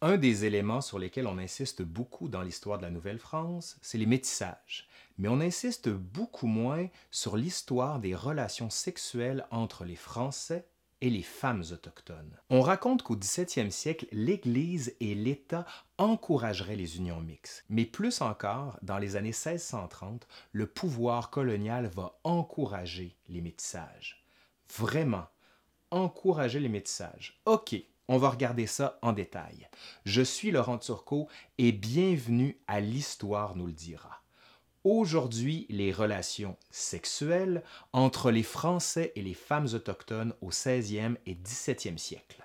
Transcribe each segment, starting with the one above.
Un des éléments sur lesquels on insiste beaucoup dans l'histoire de la Nouvelle-France, c'est les métissages. Mais on insiste beaucoup moins sur l'histoire des relations sexuelles entre les Français et les femmes autochtones. On raconte qu'au 17e siècle, l'Église et l'État encourageraient les unions mixtes. Mais plus encore, dans les années 1630, le pouvoir colonial va encourager les métissages. Vraiment, encourager les métissages. OK, on va regarder ça en détail. Je suis Laurent Turcot et bienvenue à l'Histoire nous le dira aujourd'hui les relations sexuelles entre les Français et les femmes autochtones au 16e et 17e siècle.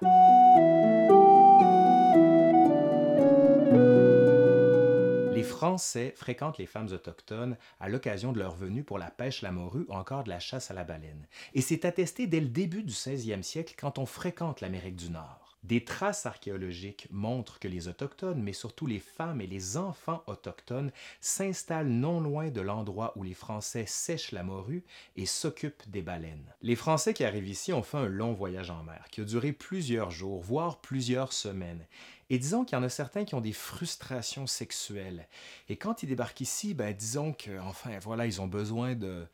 Les Français fréquentent les femmes autochtones à l'occasion de leur venue pour la pêche la morue ou encore de la chasse à la baleine. Et c'est attesté dès le début du 16e siècle quand on fréquente l'Amérique du Nord. Des traces archéologiques montrent que les Autochtones, mais surtout les femmes et les enfants autochtones, s'installent non loin de l'endroit où les Français sèchent la morue et s'occupent des baleines. Les Français qui arrivent ici ont fait un long voyage en mer, qui a duré plusieurs jours, voire plusieurs semaines. Et disons qu'il y en a certains qui ont des frustrations sexuelles. Et quand ils débarquent ici, ben disons que, enfin, voilà, ils ont besoin de...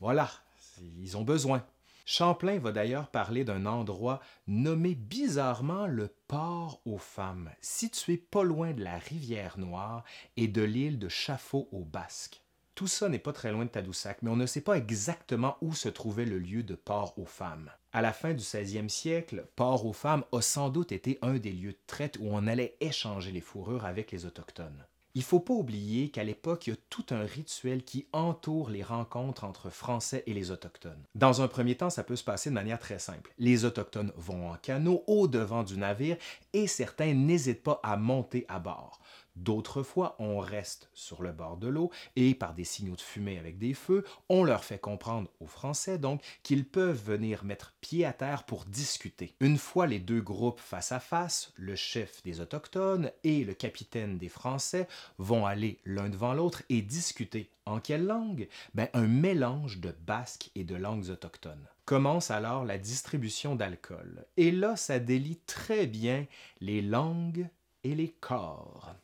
Voilà, ils ont besoin. Champlain va d'ailleurs parler d'un endroit nommé bizarrement le Port aux Femmes, situé pas loin de la rivière Noire et de l'île de Chafaud au Basque. Tout ça n'est pas très loin de Tadoussac, mais on ne sait pas exactement où se trouvait le lieu de Port aux Femmes. À la fin du 16e siècle, Port aux Femmes a sans doute été un des lieux de traite où on allait échanger les fourrures avec les Autochtones. Il faut pas oublier qu'à l'époque, il y a tout un rituel qui entoure les rencontres entre Français et les Autochtones. Dans un premier temps, ça peut se passer de manière très simple. Les Autochtones vont en canot au devant du navire et certains n'hésitent pas à monter à bord. D'autres fois, on reste sur le bord de l'eau et par des signaux de fumée avec des feux, on leur fait comprendre aux Français donc qu'ils peuvent venir mettre pied à terre pour discuter. Une fois les deux groupes face à face, le chef des Autochtones et le capitaine des Français vont aller l'un devant l'autre et discuter. En quelle langue? Ben, Un mélange de basque et de langues autochtones. Commence alors la distribution d'alcool. Et là, ça délie très bien les langues et les corps.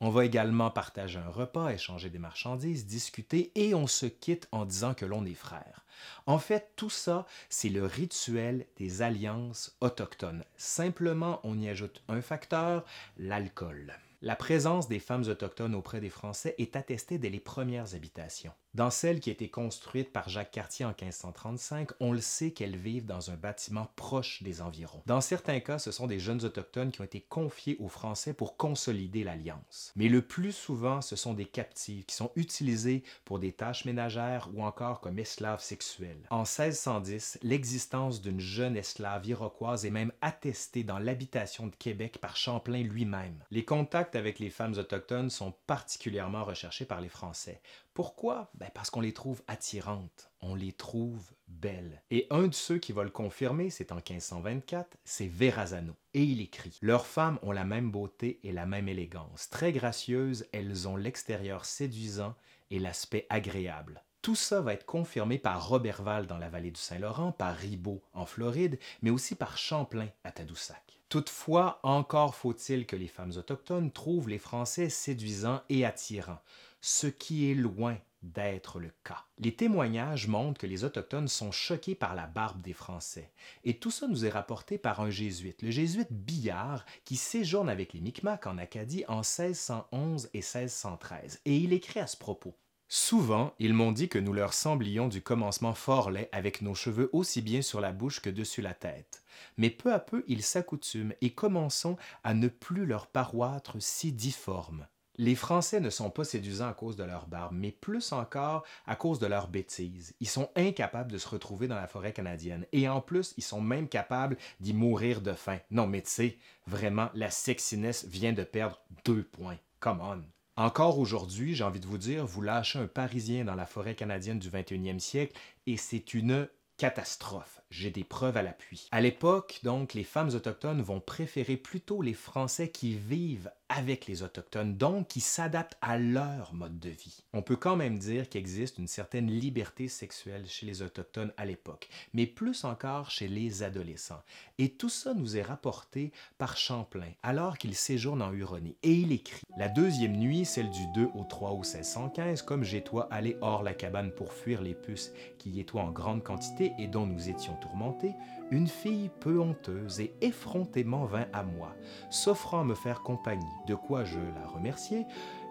On va également partager un repas, échanger des marchandises, discuter et on se quitte en disant que l'on est frères. En fait, tout ça, c'est le rituel des alliances autochtones. Simplement, on y ajoute un facteur, l'alcool. La présence des femmes autochtones auprès des Français est attestée dès les premières habitations. Dans celle qui a été construite par Jacques Cartier en 1535, on le sait qu'elles vivent dans un bâtiment proche des environs. Dans certains cas, ce sont des jeunes autochtones qui ont été confiés aux Français pour consolider l'alliance. Mais le plus souvent, ce sont des captives qui sont utilisées pour des tâches ménagères ou encore comme esclaves sexuels. En 1610, l'existence d'une jeune esclave iroquoise est même attestée dans l'habitation de Québec par Champlain lui-même. Les contacts avec les femmes autochtones sont particulièrement recherchés par les Français. Pourquoi? Ben Parce qu'on les trouve attirantes, on les trouve belles. Et un de ceux qui va le confirmer, c'est en 1524, c'est Verrazano. Et il écrit Leurs femmes ont la même beauté et la même élégance. Très gracieuses, elles ont l'extérieur séduisant et l'aspect agréable. Tout ça va être confirmé par Roberval dans la vallée du Saint-Laurent, par Ribaud en Floride, mais aussi par Champlain à Tadoussac. Toutefois, encore faut-il que les femmes autochtones trouvent les Français séduisants et attirants ce qui est loin d'être le cas. Les témoignages montrent que les Autochtones sont choqués par la barbe des Français. Et tout ça nous est rapporté par un jésuite, le jésuite Billard, qui séjourne avec les Micmacs en Acadie en 1611 et 1613. Et il écrit à ce propos. Souvent, ils m'ont dit que nous leur semblions du commencement fort laid avec nos cheveux aussi bien sur la bouche que dessus la tête. Mais peu à peu, ils s'accoutument et commençons à ne plus leur paroître si difformes. Les Français ne sont pas séduisants à cause de leur barbe, mais plus encore à cause de leur bêtise. Ils sont incapables de se retrouver dans la forêt canadienne. Et en plus, ils sont même capables d'y mourir de faim. Non, mais tu sais, vraiment, la sexiness vient de perdre deux points. Come on. Encore aujourd'hui, j'ai envie de vous dire, vous lâchez un Parisien dans la forêt canadienne du 21e siècle et c'est une catastrophe. j'ai des preuves à l'appui. À l'époque, donc, les femmes autochtones vont préférer plutôt les Français qui vivent avec les Autochtones, donc qui s'adaptent à leur mode de vie. On peut quand même dire qu'il existe une certaine liberté sexuelle chez les Autochtones à l'époque, mais plus encore chez les adolescents. Et tout ça nous est rapporté par Champlain, alors qu'il séjourne en Huronie. Et il écrit La deuxième nuit, celle du 2 au 3 août 1615, comme j'étois allé hors la cabane pour fuir les puces qui y étoient en grande quantité et dont nous étions tourmentés, une fille peu honteuse et effrontément vint à moi, s'offrant à me faire compagnie, de quoi je la remerciai,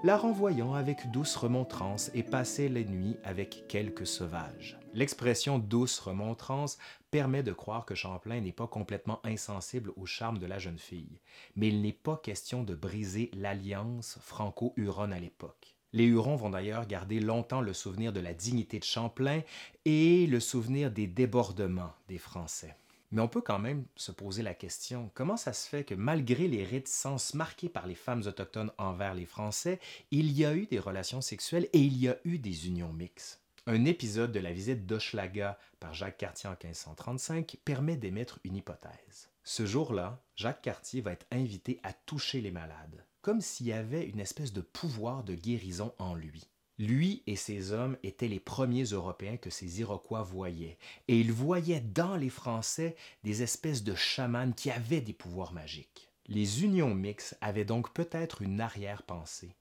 la renvoyant avec douce remontrance et passer les nuits avec quelques sauvages. L'expression douce remontrance permet de croire que Champlain n'est pas complètement insensible au charme de la jeune fille, mais il n'est pas question de briser l'alliance franco-huronne à l'époque. Les Hurons vont d'ailleurs garder longtemps le souvenir de la dignité de Champlain et le souvenir des débordements des Français. Mais on peut quand même se poser la question, comment ça se fait que malgré les réticences marquées par les femmes autochtones envers les Français, il y a eu des relations sexuelles et il y a eu des unions mixtes? Un épisode de la visite d'Hochelaga par Jacques Cartier en 1535 permet d'émettre une hypothèse. Ce jour-là, Jacques Cartier va être invité à toucher les malades, comme s'il y avait une espèce de pouvoir de guérison en lui. Lui et ses hommes étaient les premiers Européens que ces Iroquois voyaient, et ils voyaient dans les Français des espèces de chamans qui avaient des pouvoirs magiques. Les unions mixtes avaient donc peut-être une arrière-pensée,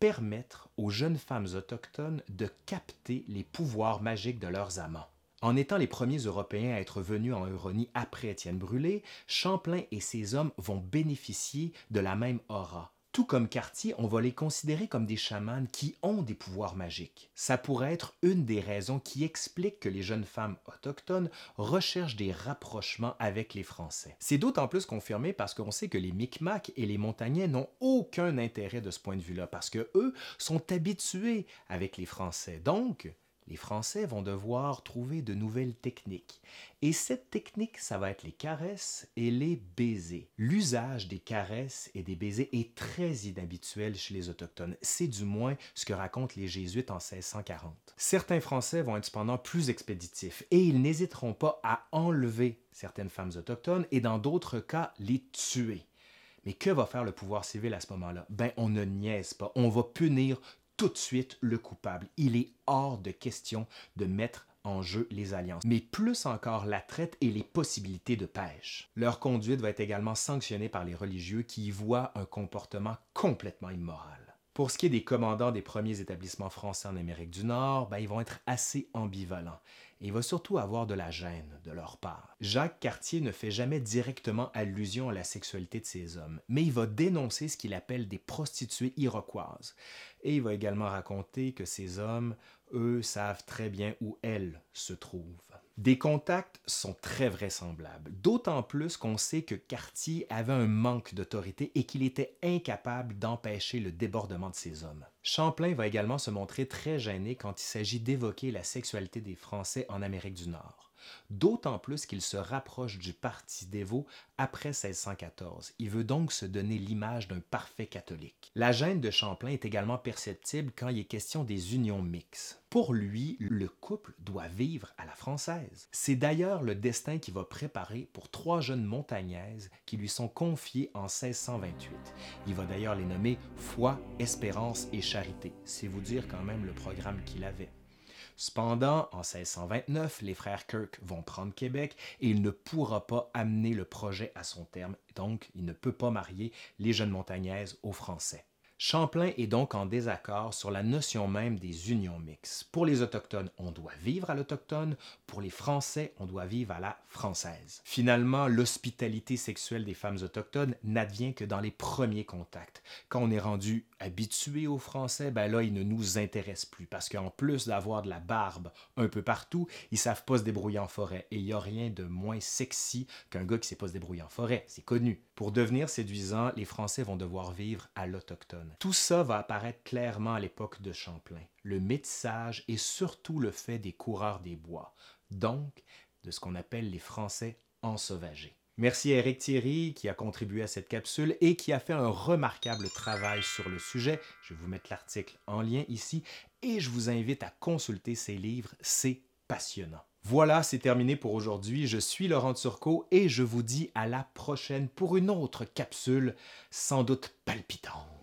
permettre aux jeunes femmes autochtones de capter les pouvoirs magiques de leurs amants. En étant les premiers Européens à être venus en Euronie après Étienne Brûlé, Champlain et ses hommes vont bénéficier de la même aura, tout comme Cartier, on va les considérer comme des chamans qui ont des pouvoirs magiques. Ça pourrait être une des raisons qui explique que les jeunes femmes autochtones recherchent des rapprochements avec les Français. C'est d'autant plus confirmé parce qu'on sait que les Micmacs et les Montagnais n'ont aucun intérêt de ce point de vue-là, parce que eux sont habitués avec les Français. Donc, les Français vont devoir trouver de nouvelles techniques. Et cette technique, ça va être les caresses et les baisers. L'usage des caresses et des baisers est très inhabituel chez les Autochtones. C'est du moins ce que racontent les Jésuites en 1640. Certains Français vont être cependant plus expéditifs et ils n'hésiteront pas à enlever certaines femmes autochtones et dans d'autres cas les tuer. Mais que va faire le pouvoir civil à ce moment-là? Ben, on ne niaise pas. On va punir tout de suite le coupable. Il est hors de question de mettre en jeu les alliances, mais plus encore la traite et les possibilités de pêche. Leur conduite va être également sanctionnée par les religieux qui y voient un comportement complètement immoral. Pour ce qui est des commandants des premiers établissements français en Amérique du Nord, ben, ils vont être assez ambivalents. Et va surtout avoir de la gêne de leur part. Jacques Cartier ne fait jamais directement allusion à la sexualité de ces hommes, mais il va dénoncer ce qu'il appelle des prostituées iroquoises. Et il va également raconter que ces hommes, eux, savent très bien où elles se trouvent. Des contacts sont très vraisemblables, d'autant plus qu'on sait que Cartier avait un manque d'autorité et qu'il était incapable d'empêcher le débordement de ses hommes. Champlain va également se montrer très gêné quand il s'agit d'évoquer la sexualité des Français en Amérique du Nord d'autant plus qu'il se rapproche du parti dévot après 1614. Il veut donc se donner l'image d'un parfait catholique. La gêne de Champlain est également perceptible quand il est question des unions mixtes. Pour lui, le couple doit vivre à la française. C'est d'ailleurs le destin qu'il va préparer pour trois jeunes montagnaises qui lui sont confiées en 1628. Il va d'ailleurs les nommer Foi, Espérance et Charité. C'est vous dire quand même le programme qu'il avait. Cependant, en 1629, les frères Kirk vont prendre Québec et il ne pourra pas amener le projet à son terme, donc il ne peut pas marier les jeunes montagnaises aux Français. Champlain est donc en désaccord sur la notion même des unions mixtes. Pour les Autochtones, on doit vivre à l'autochtone, pour les Français, on doit vivre à la française. Finalement, l'hospitalité sexuelle des femmes autochtones n'advient que dans les premiers contacts. Quand on est rendu habitué aux Français, ben là, ils ne nous intéressent plus, parce qu'en plus d'avoir de la barbe un peu partout, ils savent pas se débrouiller en forêt, et il n'y a rien de moins sexy qu'un gars qui sait pas se débrouiller en forêt, c'est connu. Pour devenir séduisant, les Français vont devoir vivre à l'autochtone. Tout ça va apparaître clairement à l'époque de Champlain. Le métissage et surtout le fait des coureurs des bois, donc de ce qu'on appelle les Français ensauvagés. Merci à Eric Thierry qui a contribué à cette capsule et qui a fait un remarquable travail sur le sujet. Je vais vous mettre l'article en lien ici et je vous invite à consulter ses livres, c'est passionnant. Voilà, c'est terminé pour aujourd'hui. Je suis Laurent Turcot et je vous dis à la prochaine pour une autre capsule sans doute palpitante.